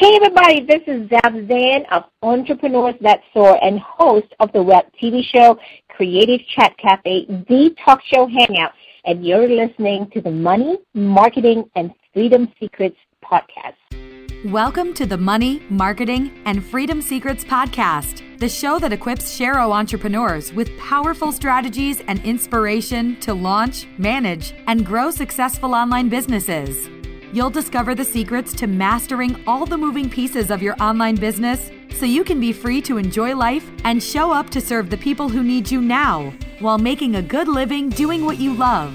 Hey everybody, this is Zab Zan of Entrepreneurs That Soar and host of the web TV show Creative Chat Cafe, the talk show hangout, and you're listening to the Money, Marketing, and Freedom Secrets podcast. Welcome to the Money, Marketing, and Freedom Secrets podcast, the show that equips Shero entrepreneurs with powerful strategies and inspiration to launch, manage, and grow successful online businesses. You'll discover the secrets to mastering all the moving pieces of your online business so you can be free to enjoy life and show up to serve the people who need you now while making a good living doing what you love.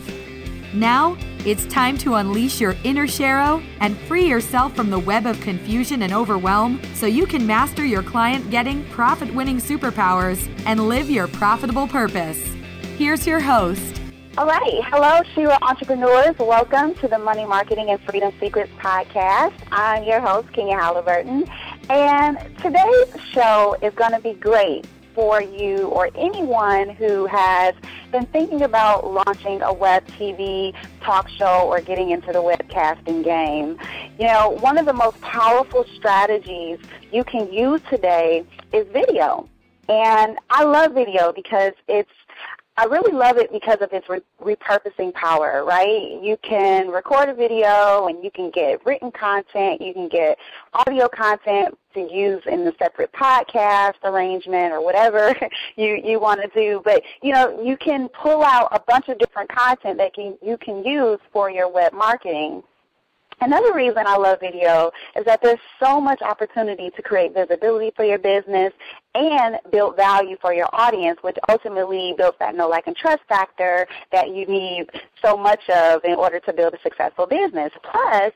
Now, it's time to unleash your inner Shero and free yourself from the web of confusion and overwhelm so you can master your client getting profit winning superpowers and live your profitable purpose. Here's your host, all right. Hello, Shero entrepreneurs. Welcome to the Money Marketing and Freedom Secrets podcast. I'm your host, Kenya Halliburton. And today's show is going to be great for you or anyone who has been thinking about launching a web TV talk show or getting into the webcasting game. You know, one of the most powerful strategies you can use today is video. And I love video because it's I really love it because of its re- repurposing power, right? You can record a video and you can get written content, you can get audio content to use in the separate podcast arrangement or whatever you, you want to do. But, you know, you can pull out a bunch of different content that can, you can use for your web marketing. Another reason I love video is that there's so much opportunity to create visibility for your business and build value for your audience, which ultimately builds that know, like, and trust factor that you need so much of in order to build a successful business. Plus,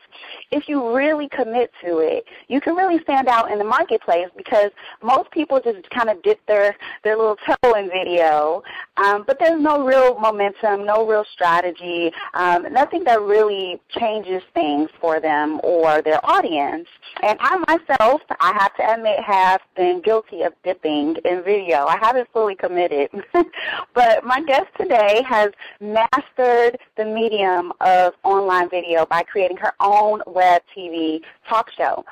if you really commit to it, you can really stand out in the marketplace because most people just kind of dip their, their little toe in video, um, but there's no real momentum, no real strategy, um, nothing that really changes things for them or their audience. And I myself, I have to admit, have been guilty of dipping in video. I haven't fully committed, but my guest today has mastered the medium of online video by creating her own web TV talk show.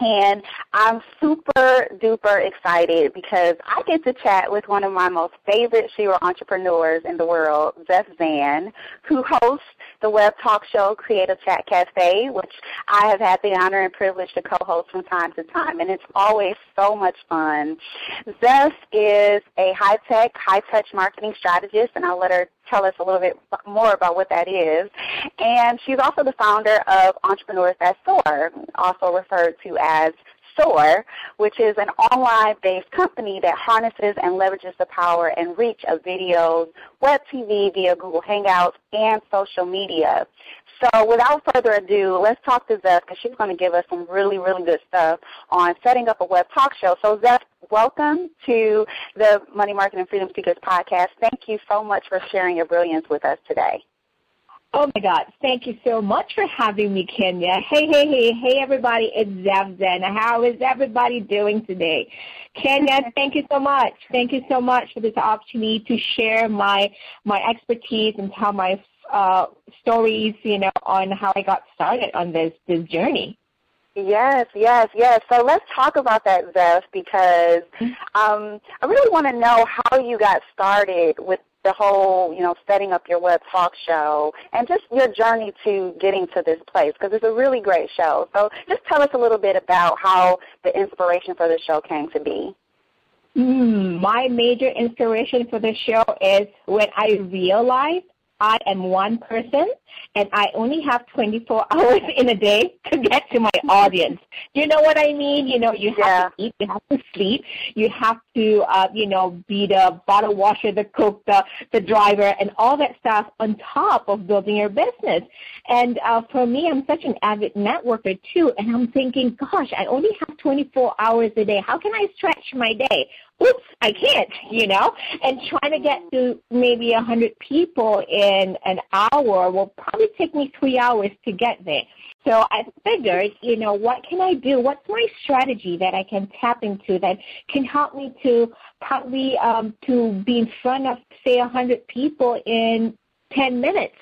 And I'm super duper excited because I get to chat with one of my most favorite Shero entrepreneurs in the world, Zev Zan, who hosts the web talk show Creative Chat Cafe, which I have had the honor and privilege to co-host from time to time, and it's always so much fun. Zev is a high-tech, high-touch marketing strategist, and I'll let her tell us a little bit more about what that is. And she's also the founder of Entrepreneurs That Soar, also referred to as SOAR, which is an online-based company that harnesses and leverages the power and reach of videos, web TV via Google Hangouts, and social media. So without further ado, let's talk to Zev because she's going to give us some really, really good stuff on setting up a web talk show. So Zev, welcome to the Money Marketing and Freedom Secrets podcast. Thank you so much for sharing your brilliance with us today. Oh my God! Thank you so much for having me, Kenya. Hey, hey, hey, hey, everybody! It's Zev Zan. How is everybody doing today? Kenya, thank you so much. Thank you so much for this opportunity to share my my expertise and tell my uh, stories, you know, on how I got started on this this journey. Yes, yes, yes. So let's talk about that, Zev, because mm-hmm. um, I really want to know how you got started with the whole, you know, setting up your web talk show and just your journey to getting to this place because it's a really great show. So just tell us a little bit about how the inspiration for the show came to be. Mm, my major inspiration for the show is when I realized I am one person and I only have 24 hours in a day to get to my audience. You know what I mean? You know, you have yeah. to eat, you have to sleep, you have to, uh, you know, be the bottle washer, the cook, the, the driver, and all that stuff on top of building your business. And uh, for me, I'm such an avid networker too, and I'm thinking, gosh, I only have 24 hours a day. How can I stretch my day? Oops, I can't, you know? And trying to get to maybe a 100 people in an hour will probably take me three hours to get there. So I figured, you know, what can I do? What's my strategy that I can tap into that can help me to probably um, to be in front of, say, a 100 people in 10 minutes.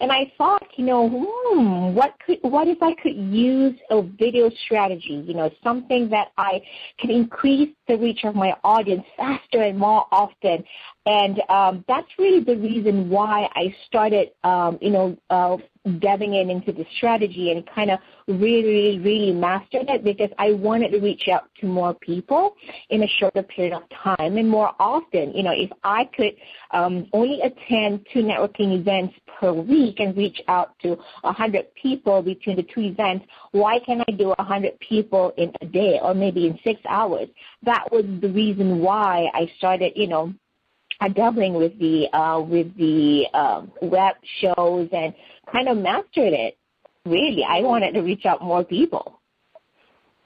And I thought, you know, hmm, what could, what if I could use a video strategy, you know, something that I can increase the reach of my audience faster and more often. And um, that's really the reason why I started, um, you know, uh, delving in into the strategy and kind of really, really, really mastered it because I wanted to reach out to more people in a shorter period of time and more often. You know, if I could um, only attend two networking events per week and reach out to 100 people between the two events, why can't I do 100 people in a day or maybe in six hours? That was the reason why I started, you know, doubling with the uh, with the uh, web shows and kind of mastered it. Really, I wanted to reach out more people.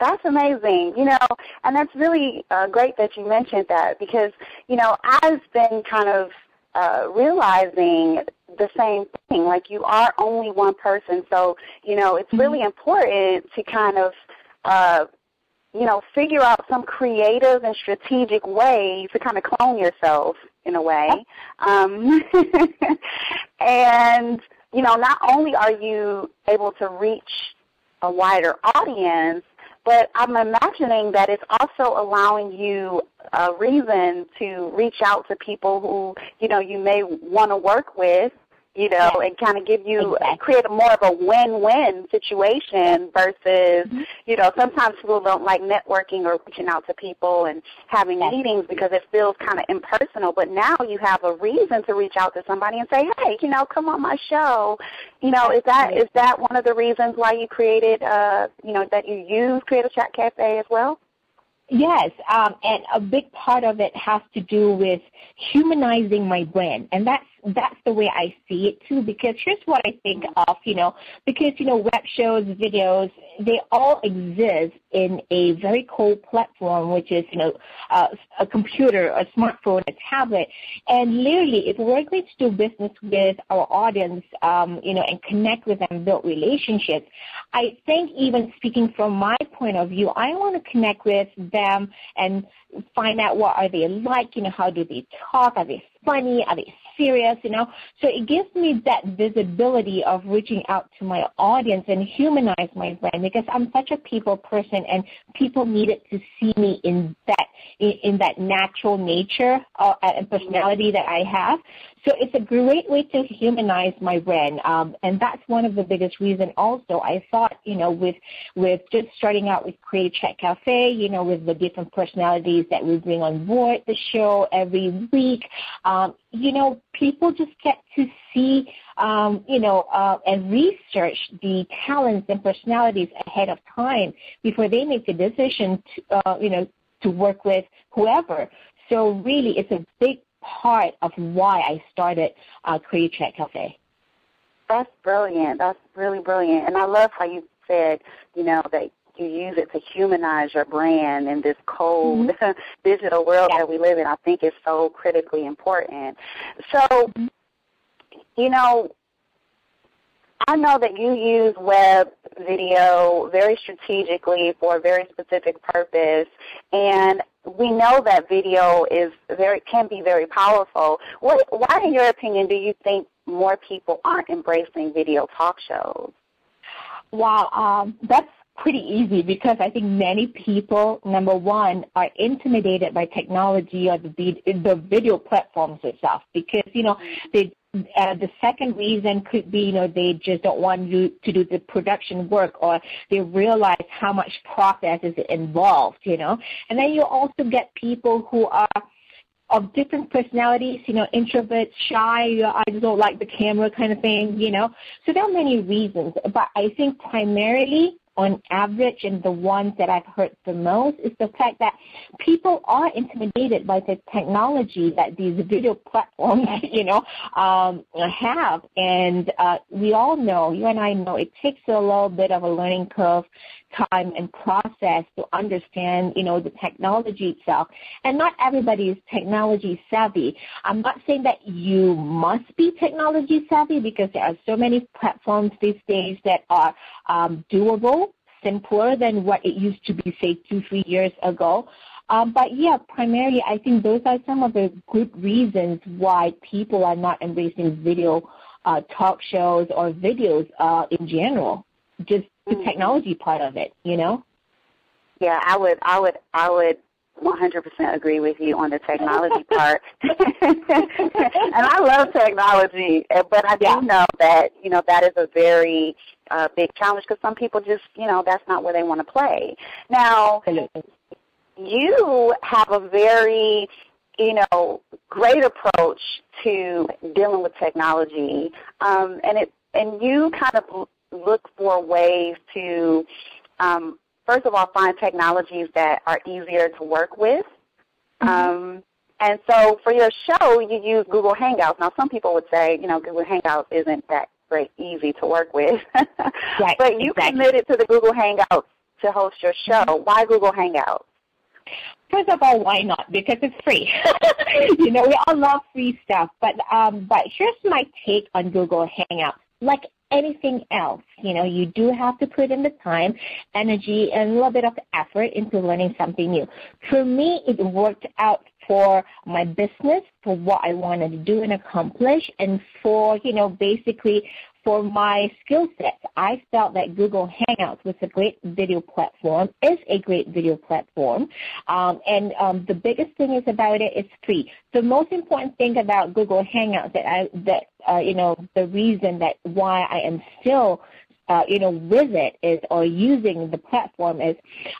That's amazing, you know, and that's really uh, great that you mentioned that because you know I've been kind of uh, realizing the same thing. Like you are only one person, so you know it's mm-hmm. really important to kind of uh, you know, figure out some creative and strategic way to kind of clone yourself in a way. Um, and, you know, not only are you able to reach a wider audience, but I'm imagining that it's also allowing you a reason to reach out to people who, you know, you may want to work with you know, and kind of give you exactly. create a more of a win-win situation versus, mm-hmm. you know, sometimes people don't like networking or reaching out to people and having yes. meetings because it feels kind of impersonal. But now you have a reason to reach out to somebody and say, hey, you know, come on my show. You know, is that is that one of the reasons why you created, uh, you know, that you use Creative Chat Cafe as well? Yes, um, and a big part of it has to do with humanizing my brand, and that's that's the way I see it too. Because here's what I think of, you know, because you know web shows, videos, they all exist in a very cold platform, which is you know uh, a computer, a smartphone, a tablet, and literally, if we're going to do business with our audience, um, you know, and connect with them, build relationships, I think even speaking from my point of view, I want to connect with them and find out what are they like, you know, how do they talk, are they funny, are they serious, you know. So it gives me that visibility of reaching out to my audience and humanize my brand because I'm such a people person and people needed to see me in that in, in that natural nature uh, and personality that I have. So it's a great way to humanize my brand, um, and that's one of the biggest reasons. Also, I thought, you know, with with just starting out with Creative Chat Cafe, you know, with the different personalities that we bring on board the show every week, um, you know, people just get to see, um, you know, uh, and research the talents and personalities ahead of time before they make the decision, to, uh, you know, to work with whoever. So really, it's a big part of why I started uh, Creative Chat Cafe. That's brilliant. That's really brilliant. And I love how you said, you know, that you use it to humanize your brand in this cold mm-hmm. digital world yeah. that we live in. I think is so critically important. So, mm-hmm. you know, I know that you use web video very strategically for a very specific purpose, and we know that video is very can be very powerful. What, why, in your opinion, do you think more people aren't embracing video talk shows? Wow, um, that's pretty easy because I think many people, number one, are intimidated by technology or the the video platforms itself because you know they uh, the second reason could be, you know, they just don't want you to do the production work or they realize how much process is involved, you know. And then you also get people who are of different personalities, you know, introverts, shy, I don't like the camera kind of thing, you know. So there are many reasons, but I think primarily on average and the ones that I've heard the most is the fact that people are intimidated by the technology that these video platforms, you know, um, have. And uh, we all know, you and I know, it takes a little bit of a learning curve time and process to understand, you know, the technology itself. And not everybody is technology savvy. I'm not saying that you must be technology savvy because there are so many platforms these days that are um, doable, simpler than what it used to be, say, two, three years ago. Um, but yeah, primarily, I think those are some of the good reasons why people are not embracing video uh, talk shows or videos uh, in general. Just the Mm. technology part of it, you know. Yeah, I would, I would, I would 100% agree with you on the technology part. and I love technology, eh, but I do Yeah. know that you know that is a very uh, big challenge because some people just you know that's not where they want to play. Now, you have a very you know great approach to dealing with technology, um, and it and you kind of look for ways to um, first of all find technologies that are easier to work with. Um, and so for your show, you use Google Hangouts. Now, some people would say, you know, Google Hangouts isn't that great, easy to work with. Right, but you exactly. committed to the Google Hangouts to host your show. Why Google Hangouts? First of all, why not? Because it's free. you know, we all love free stuff. But um, but here's my take on Google Hangouts. Like anything else, you know, you do have to put in the time, energy, and a little bit of effort into learning something new. For me, it worked out for my business, for what I wanted to do and accomplish, and for, you know, basically for my skill sets. I felt that Google Hangouts was a great video platform, is a great video platform. Um, and um, the biggest thing is about it, it's free. The most important thing about Google Hangouts that I, that, uh, you know, the reason that why I am still uh, you know, with it is or using the platform is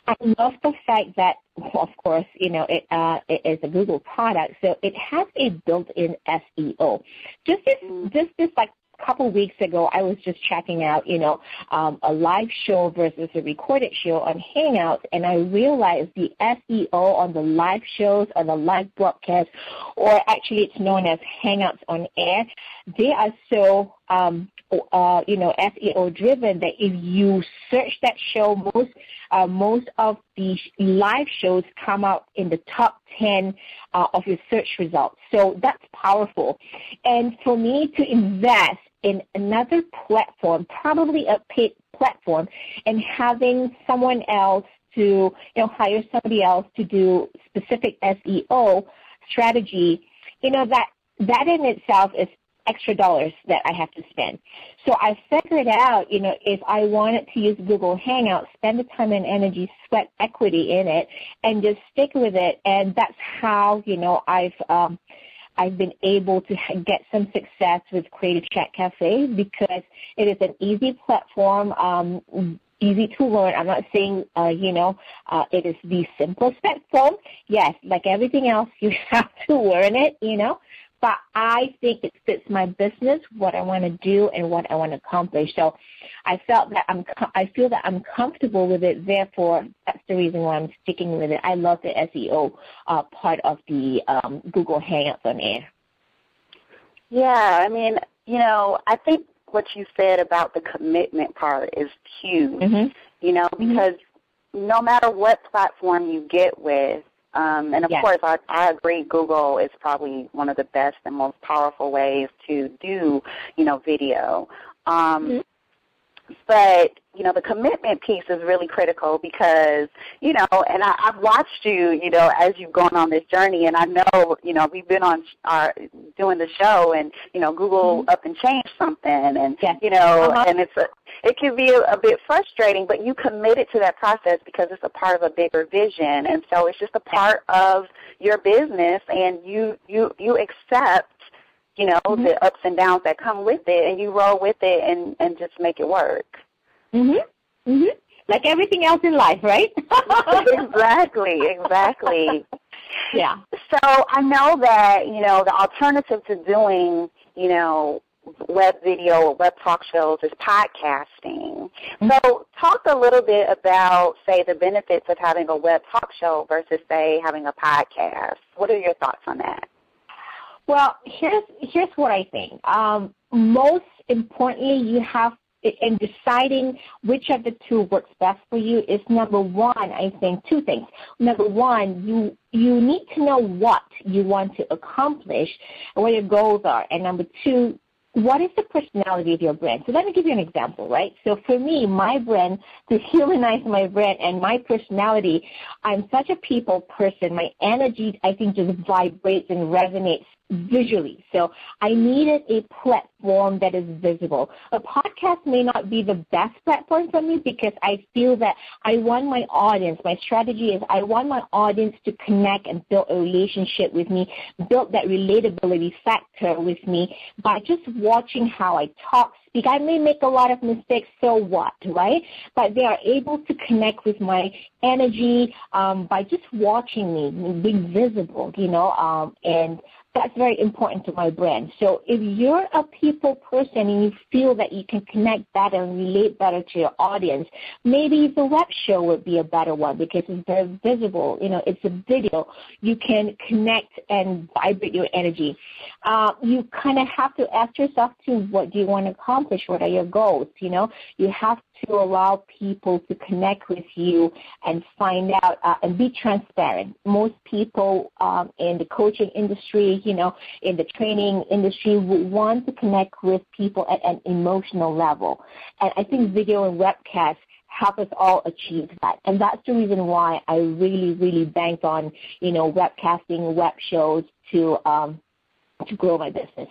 I love the fact that of course, you know, it uh, it is a Google product, so it has a built-in SEO. Just this, just this like couple weeks ago, I was just checking out, you know, um, a live show versus a recorded show on Hangouts, and I realized the SEO on the live shows, on the live broadcast, or actually it's known as Hangouts on Air, they are so um, uh, you know, SEO driven that if you search that show, most uh, most of the live shows come out in the top 10 uh, of your search results. So that's powerful. And for me to invest in another platform, probably a paid platform, and having someone else to, you know, hire somebody else to do specific SEO strategy, you know, that that in itself is extra dollars that I have to spend. So I figured out, you know, if I wanted to use Google Hangouts, spend the time and energy, sweat equity in it, and just stick with it. And that's how, you know, I've um, I've been able to get some success with Creative Chat Cafe because it is an easy platform. Um, easy to learn. I'm not saying, uh, you know, uh, it is the simplest platform. Yes, like everything else, you have to learn it, you know but I think it fits my business, what I want to do, and what I want to accomplish. So I felt that I'm, I feel that I'm comfortable with it. Therefore, that's the reason why I'm sticking with it. I love the SEO uh, part of the um, Google Hangouts on Air. Yeah, I mean, you know, I think what you said about the commitment part is huge. Mm-hmm. You know, because no matter what platform you get with, um, and of Yes. course, I, I agree. Google is probably one of the best and most powerful ways to do, you know, video. Um, Mhm. But you know, the commitment piece is really critical because you know, and I, I've watched you, you know, as you've gone on this journey, and I know, you know, we've been on our doing the show, and you know, Google up and change something, and Yes. you know, Uh-huh. and it's a, it can be a, a bit frustrating, but you committed to that process because it's a part of a bigger vision, and so it's just a part of your business, and you you you accept, you know, Mhm. the ups and downs that come with it, and you roll with it, and and just make it work. Mhm. Mhm. Like everything else in life, right? exactly, exactly. yeah. So I know that, you know, the alternative to doing, you know, web video or web talk shows is podcasting. So talk a little bit about, say, the benefits of having a web talk show versus, say, having a podcast. What are your thoughts on that? Well, here's here's what I think. Um, most importantly, you have in deciding which of the two works best for you is number one. I think two things. Number one, you you need to know what you want to accomplish, and what your goals are, and number two, what is the personality of your brand? So let me give you an example, right? So for me, my brand, to humanize my brand and my personality, I'm such a people person. My energy, I think, just vibrates and resonates visually. So I needed a plat- platform that is visible. A podcast may not be the best platform for me because I feel that I want my audience, my strategy is I want my audience to connect and build a relationship with me, build that relatability factor with me by just watching how I talk, speak. I may make a lot of mistakes, so what, right? But they are able to connect with my energy um, by just watching me, being visible, you know, um, and that's very important to my brand. So if you're a people person and you feel that you can connect better and relate better to your audience, maybe the web show would be a better one because it's very visible. You know, it's a video. You can connect and vibrate your energy. Uh, you kind of have to ask yourself too, what do you want to accomplish? What are your goals? You know, you have to allow people to connect with you and find out uh, and be transparent. Most people um, in the coaching industry, you know, in the training industry want to connect with people at an emotional level. And I think video and webcast help us all achieve that. And that's the reason why I really, really bank on, you know, webcasting, web shows to um, to grow my business.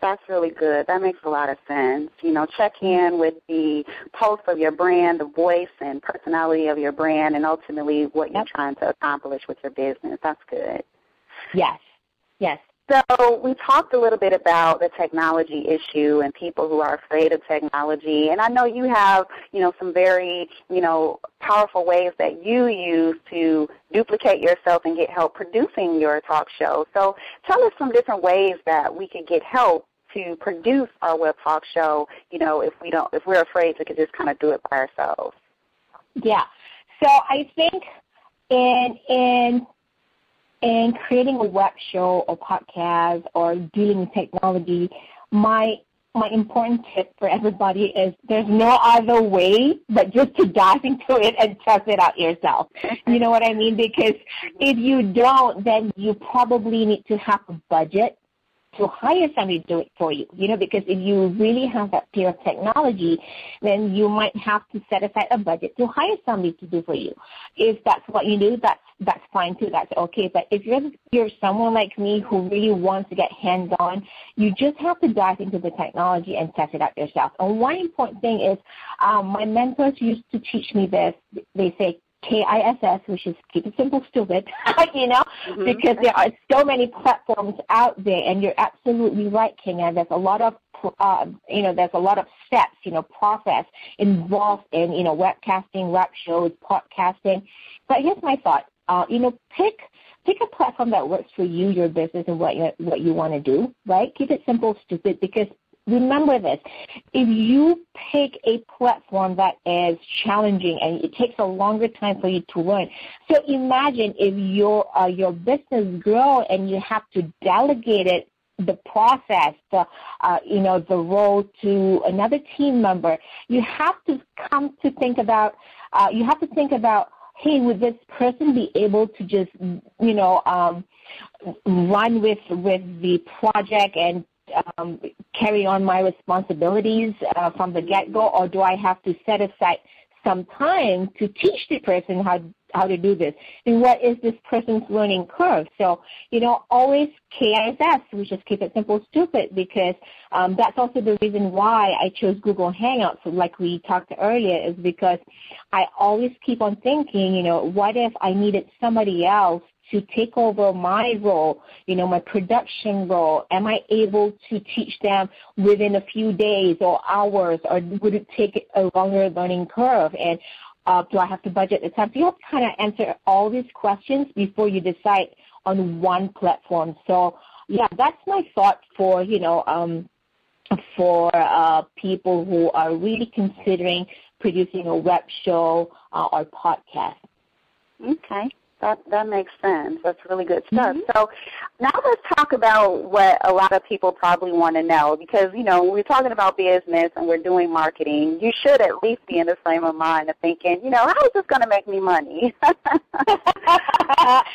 That's really good. That makes a lot of sense. You know, check in with the pulse of your brand, the voice and personality of your brand, and ultimately what you're trying to accomplish with your business. That's good. Yes. Yes. So we talked a little bit about the technology issue and people who are afraid of technology. And I know you have, you know, some very, you know, powerful ways that you use to duplicate yourself and get help producing your talk show. So tell us some different ways that we can get help to produce our web talk show, you know, if we don't, if we're afraid to just kind of do it by ourselves. Yeah. So I think in in in creating a web show or podcast or dealing with technology, my my important tip for everybody is there's no other way but just to dive into it and test it out yourself. You know what I mean? Because if you don't, then you probably need to have a budget to hire somebody to do it for you. You know, because if you really have that fear of technology, then you might have to set aside a budget to hire somebody to do for you. If that's what you do, that's that's fine too. That's okay. But if you're you're someone like me who really wants to get hands on, you just have to dive into the technology and test it out yourself. And one important thing is, um, my mentors used to teach me this. They say KISS, which is keep it simple, stupid, you know, mm-hmm. because there are so many platforms out there, and you're absolutely right, Kenya. There's a lot of, uh, you know, there's a lot of steps, you know, process involved in, you know, webcasting, web shows, podcasting. But here's my thought. Uh, you know, pick pick a platform that works for you, your business, and what you what you want to do. Right? Keep it simple, stupid, because remember this. If you pick a platform that is challenging and it takes a longer time for you to learn, so imagine if your uh, your business grow and you have to delegate it the process, the uh, you know the role to another team member. You have to come to think about. Uh, you have to think about. Hey, would this person be able to just, you know, um, run with with the project and um, carry on my responsibilities uh, from the get-go, or do I have to set aside some time to teach the person how how to do this? And what is this person's learning curve? So you know always kiss we just keep it simple stupid because um, that's also the reason why i chose google hangouts like we talked earlier is because i always keep on thinking you know what if i needed somebody else to take over my role, you know, my production role? Am I able to teach them within a few days or hours, or would it take a longer learning curve? And uh, do I have to budget the time? So you have to kind of answer all these questions before you decide on one platform. So yeah, that's my thought for you know um, for uh, people who are really considering producing a web show uh, or podcast. Okay. That that makes sense. That's really good stuff. Mm-hmm. So now let's talk about what a lot of people probably want to know because you know we're talking about business and we're doing marketing. You should at least be in the frame of mind of thinking, you know, how is this going to make me money?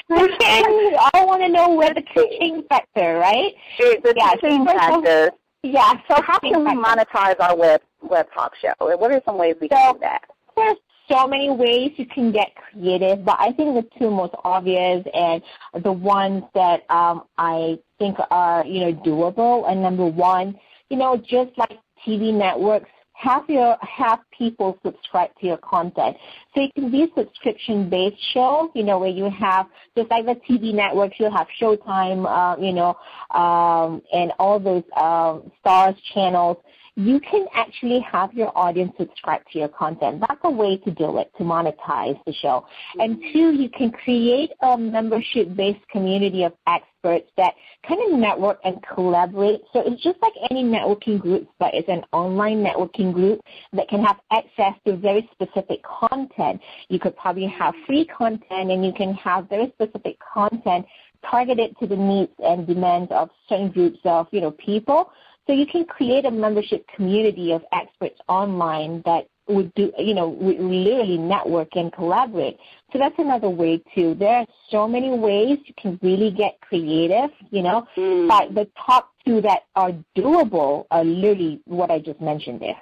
I want to know where the teaching factor, right? The yeah, teaching factor. Yeah. So how can we monetize our web web talk show? What are some ways we can do that? First, so many ways you can get creative, but I think the two most obvious and the ones that um, I think are, you know, doable. And number one, you know, just like TV networks, have your have people subscribe to your content. So it can be a subscription based show, you know, where you have just like the TV networks, you'll have Showtime, uh, you know, um, and all those um, Starz channels you can actually have your audience subscribe to your content. That's a way to do it, to monetize the show. And mm-hmm. two, you can create a membership-based community of experts that kind of network and collaborate. So it's just like any networking group, but it's an online networking group that can have access to very specific content. You could probably have free content and you can have very specific content targeted to the needs and demands of certain groups of, you know, people. So you can create a membership community of experts online that would do, you know, would literally network and collaborate. So that's another way too. There are so many ways you can really get creative, you know, mm. but the top two that are doable are literally what I just mentioned there.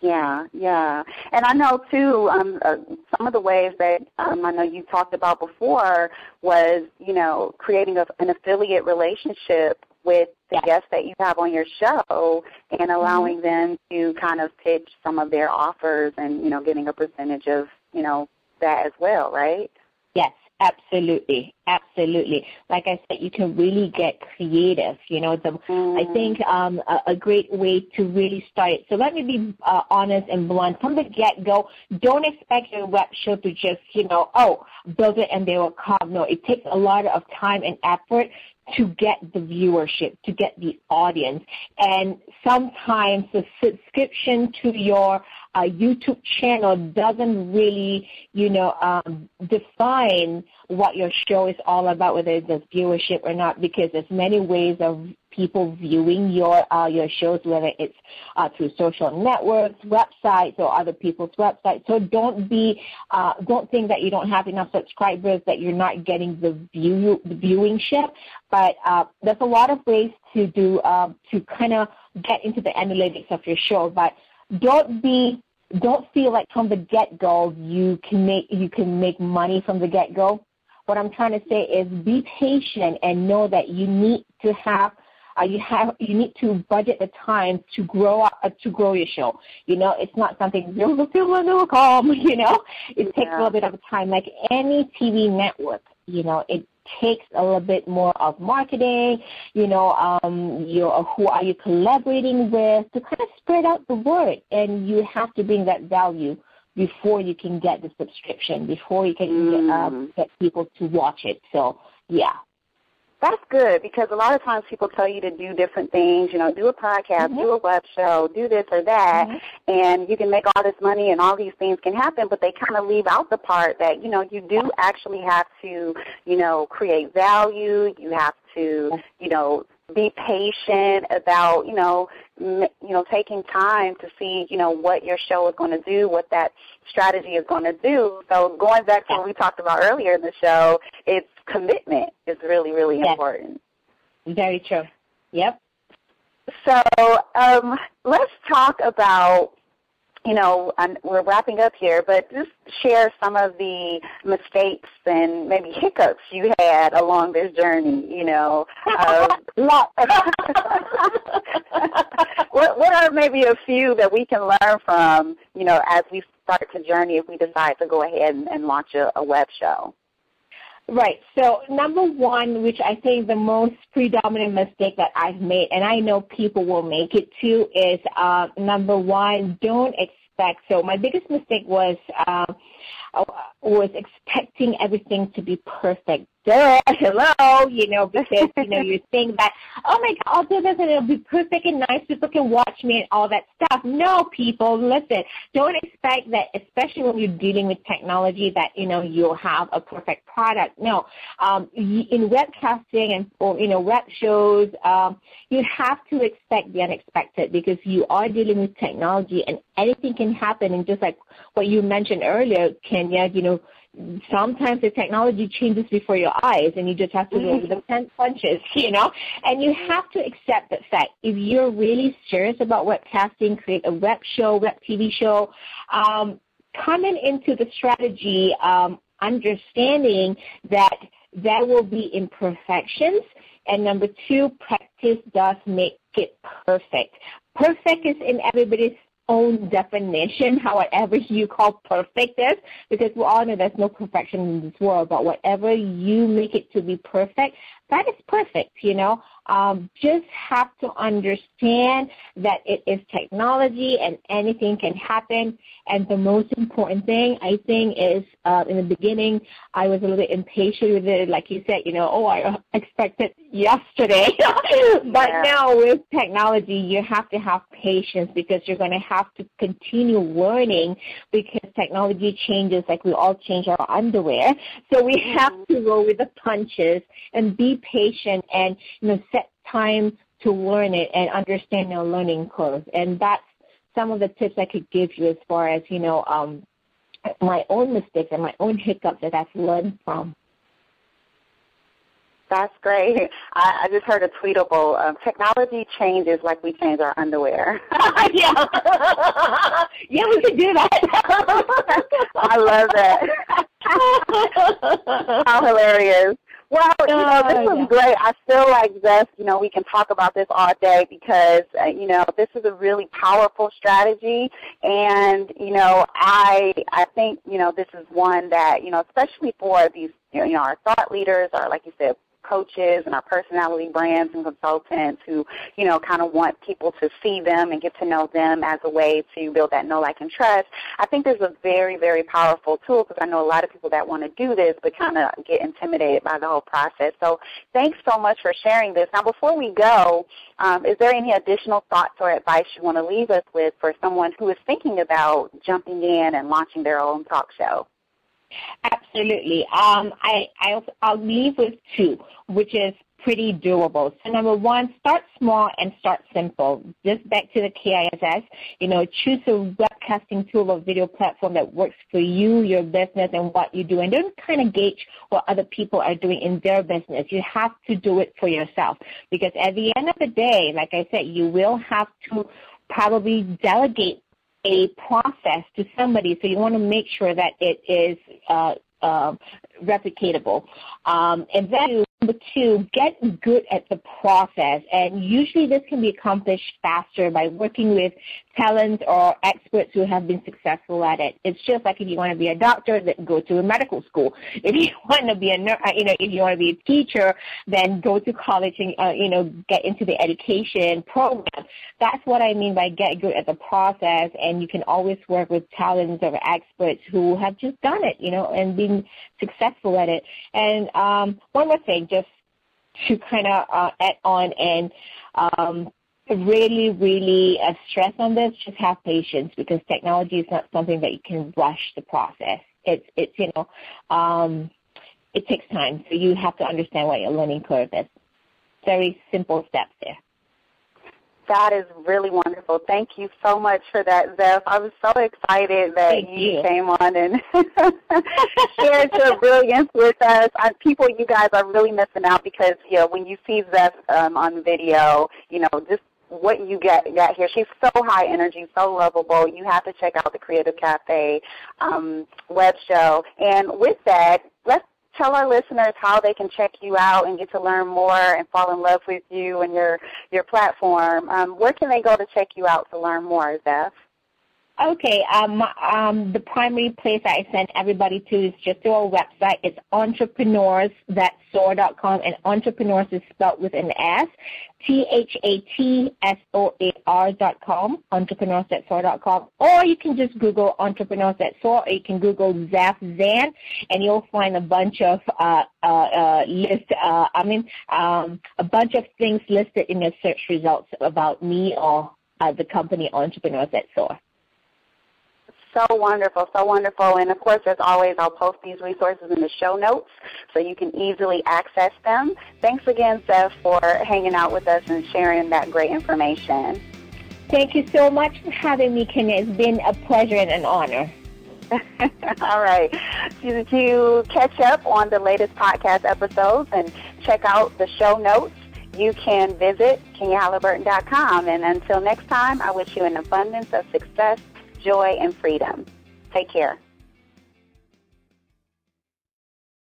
Yeah, yeah, and I know too. Um, uh, some of the ways that um, I know you talked about before was, you know, creating a, an affiliate relationship with the guests that you have on your show and mm-hmm. allowing them to kind of pitch some of their offers and, you know, getting a percentage of, you know, that as well, right? Yes, absolutely, absolutely. Like I said, you can really get creative. You know, the mm. I think um, a, a, great way to really start it. So let me be uh, honest and blunt from the get go. Don't expect your web show to just you know oh build it and they will come. No, it takes a lot of time and effort to get the viewership, to get the audience. And sometimes the subscription to your uh, YouTube channel doesn't really, you know, um, define what your show is all about, whether it's viewership or not, because there's many ways of people viewing your uh, your shows, whether it's uh, through social networks, websites, or other people's websites. So don't be uh, don't think that you don't have enough subscribers that you're not getting the view the viewingship. But uh, there's a lot of ways to do uh, to kind of get into the analytics of your show. But don't be don't feel like from the get go you can make you can make money from the get go. What I'm trying to say is be patient and know that you need to have uh, you have you need to budget the time to grow up uh, to grow your show. You know, it's not something you'll know. You know, it yeah. takes a little bit of time. Like any TV network, you know, it takes a little bit more of marketing, you know, um, your, who are you collaborating with to kind of spread out the word. And you have to bring that value before you can get the subscription, before you can mm. get, uh, get people to watch it. So, yeah, that's good because a lot of times people tell you to do different things, you know, do a podcast, mm-hmm. do a web show, do this or that, mm-hmm. and you can make all this money and all these things can happen, but they kind of leave out the part that, you know, you do actually have to, you know, create value, you have to, you know, be patient about you know m- you know taking time to see you know what your show is going to do what that strategy is going to do. So going back to what we talked about earlier in the show it's commitment is really really yes. important. Very true. Yep. So um, let's talk about you know, I'm, we're wrapping up here, but just share some of the mistakes and maybe hiccups you had along this journey. You know, uh, what what are maybe a few that we can learn from? You know, as we start to journey, if we decide to go ahead and, and launch a, a web show. Right. So number one, which I think the most predominant mistake that I've made, and I know people will make it too, is uh, number one, don't expect. So my biggest mistake was uh, was expecting everything to be perfect duh, hello, you know, because, you know, you think that, oh my God, I'll do this and it'll be perfect and nice, people can watch me and all that stuff. No, people, listen, don't expect that, especially when you're dealing with technology, that, you know, you'll have a perfect product. No, um, in webcasting and, or, you know, web shows, um, you have to expect the unexpected because you are dealing with technology and anything can happen. And just like what you mentioned earlier, Kenya, you know, sometimes the technology changes before your eyes and you just have to go with the mm-hmm. punches, you know? And you have to accept that fact. If you're really serious about webcasting, create a web show, web TV show, um, coming into the strategy, um, understanding that there will be imperfections, and number two, practice does make it perfect. Perfect is in everybody's own definition, however you call perfect is, because we all know there's no perfection in this world, but whatever you make it to be perfect, that is perfect, you know. Um, just have to understand that it is technology and anything can happen. And the most important thing, I think, is uh, in the beginning, I was a little bit impatient with it. Like you said, you know, oh, I expected yesterday. but yeah. now with technology, you have to have patience because you're going to have to continue learning because technology changes like we all change our underwear. So we mm-hmm. have to roll with the punches and be patient and, you know, set time to learn it and understand your learning curve. And that's some of the tips I could give you as far as, you know, um, my own mistakes and my own hiccups that I've learned from. That's great. I, I just heard a tweetable. Um, technology changes like we change our underwear. yeah. yeah, we could do that. I love that. How hilarious. Well, you know, this was great. I feel like this, you know, we can talk about this all day because, uh, you know, this is a really powerful strategy. And, you know, I, I think, you know, this is one that, you know, especially for these, you know, our thought leaders or, like you said, coaches and our personality brands and consultants who, you know, kind of want people to see them and get to know them as a way to build that know, like, and trust. I think there's a very, very powerful tool because I know a lot of people that want to do this but kind of get intimidated by the whole process. So thanks so much for sharing this. Now, before we go, um, is there any additional thoughts or advice you want to leave us with for someone who is thinking about jumping in and launching their own talk show? Absolutely. Um, I, I, I'll leave with two, which is pretty doable. So number one, start small and start simple. Just back to the KISS, you know, choose a webcasting tool or video platform that works for you, your business, and what you do. And don't kind of gauge what other people are doing in their business. You have to do it for yourself because at the end of the day, like I said, you will have to probably delegate a process to somebody, so you want to make sure that it is uh, uh, replicatable. Um, and then number two, get good at the process. And usually this can be accomplished faster by working with talents or experts who have been successful at it. It's just like if you want to be a doctor, then go to a medical school. If you want to be a nurse, uh, you know, if you want to be a teacher, then go to college and, uh, you know, get into the education program. That's what I mean by get good at the process. And you can always work with talents or experts who have just done it, you know, and been successful at it. And um, one more thing, just to kind of uh, add on and um, really, really uh, stress on this, just have patience because technology is not something that you can rush the process. It's, it's you know, um, it takes time. So you have to understand what your learning curve is. Very simple steps there. That is really wonderful. Thank you so much for that, Zev. I was so excited that you, you, came on and shared your brilliance with us. I, people, you guys are really missing out because you know when you see Zev um, on video, you know just what you get got here. She's so high energy, so lovable. You have to check out the Creative Cafe um, web show. And with that, let's tell our listeners how they can check you out and get to learn more and fall in love with you and your your platform. Um, where can they go to check you out to learn more, Zev? Okay, um, um, the primary place I send everybody to is just to our website. It's entrepreneursthatsoar.com, and entrepreneurs is spelled with an S, T-H-A-T-S-O-A-R dot com, or you can just Google entrepreneurs.soar, or you can Google Zev Zan, and you'll find a bunch of uh, uh, uh, list, uh, I mean, um, a bunch of things listed in your search results about me or uh, the company Entrepreneurs at SOAR so wonderful, so wonderful. And of course, as always, I'll post these resources in the show notes so you can easily access them. Thanks again, Seth, for hanging out with us and sharing that great information. Thank you so much for having me, Kenya. It's been a pleasure and an honor. All right. To, to catch up on the latest podcast episodes and check out the show notes, you can visit KenyaHalliburton.com. And until next time, I wish you an abundance of success joy, and freedom. Take care.